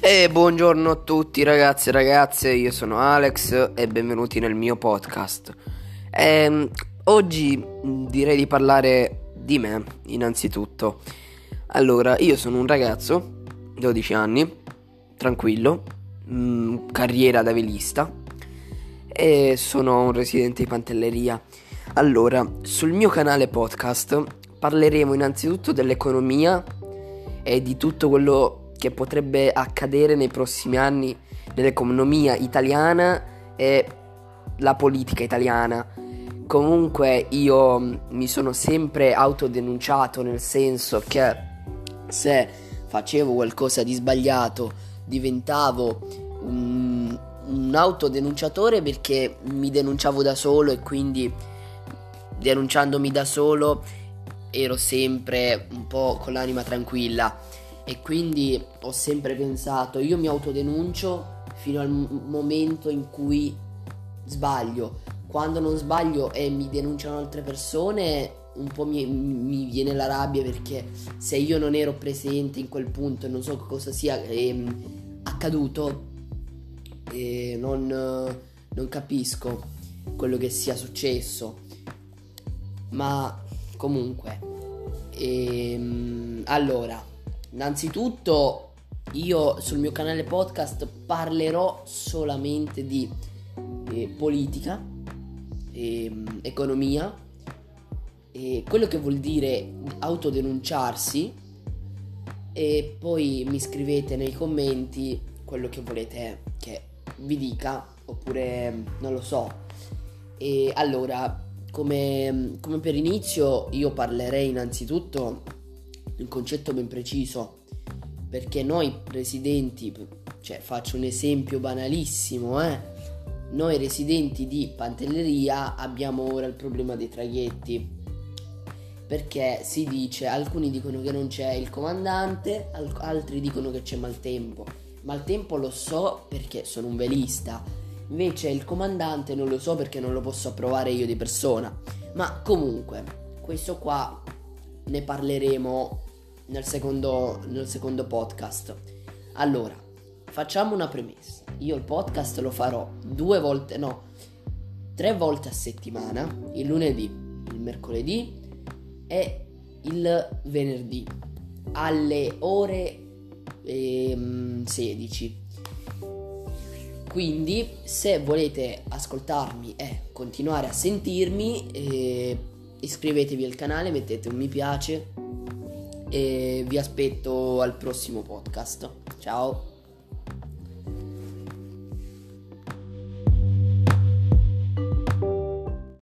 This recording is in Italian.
E buongiorno a tutti ragazzi e ragazze, io sono Alex e benvenuti nel mio podcast. E, ehm, oggi mm, direi di parlare di me, innanzitutto. Allora, io sono un ragazzo, 12 anni, tranquillo, mh, mm, carriera da velista e sono un residente di Pantelleria. Allora, sul mio canale podcast parleremo innanzitutto dell'economia e di tutto quello che potrebbe accadere nei prossimi anni nell'economia italiana e la politica italiana. Comunque io mm, mi sono sempre autodenunciato nel senso che se facevo qualcosa di sbagliato diventavo un, un autodenunciatore perché mi denunciavo da solo e quindi denunciandomi da solo ero sempre un po' con l'anima tranquilla e quindi ho sempre pensato, io mi autodenuncio fino al momento in cui sbaglio. Quando non sbaglio e mi denunciano altre persone, un po' mi, mi, viene la rabbia perché se io non ero presente in quel punto e non so cosa sia eh, accaduto, eh, non, non capisco quello che sia successo. Ma comunque, ehm, allora, Innanzitutto io sul mio canale podcast parlerò solamente di eh, politica, eh, economia, eh, quello che vuol dire autodenunciarsi e poi mi scrivete nei commenti quello che volete che vi dica oppure non lo so. E allora, come, come per inizio io parlerei innanzitutto un concetto ben preciso, perché noi residenti, cioè faccio un esempio banalissimo, eh, noi residenti di Pantelleria abbiamo ora il problema dei traghetti. Perché si dice, alcuni dicono che non c'è il comandante, altri dicono che c'è maltempo. Maltempo lo so perché sono un velista, invece il comandante non lo so perché non lo posso approvare io di persona. Ma comunque, questo qua ne parleremo nel secondo, nel secondo podcast. Allora, facciamo una premessa. Io il podcast lo farò due volte, no, tre volte a settimana, il lunedì, il mercoledì e il venerdì alle ore ehm, 16. Quindi, se volete ascoltarmi e continuare a sentirmi, eh, iscrivetevi al canale, mettete un mi piace e vi aspetto al prossimo podcast. Ciao!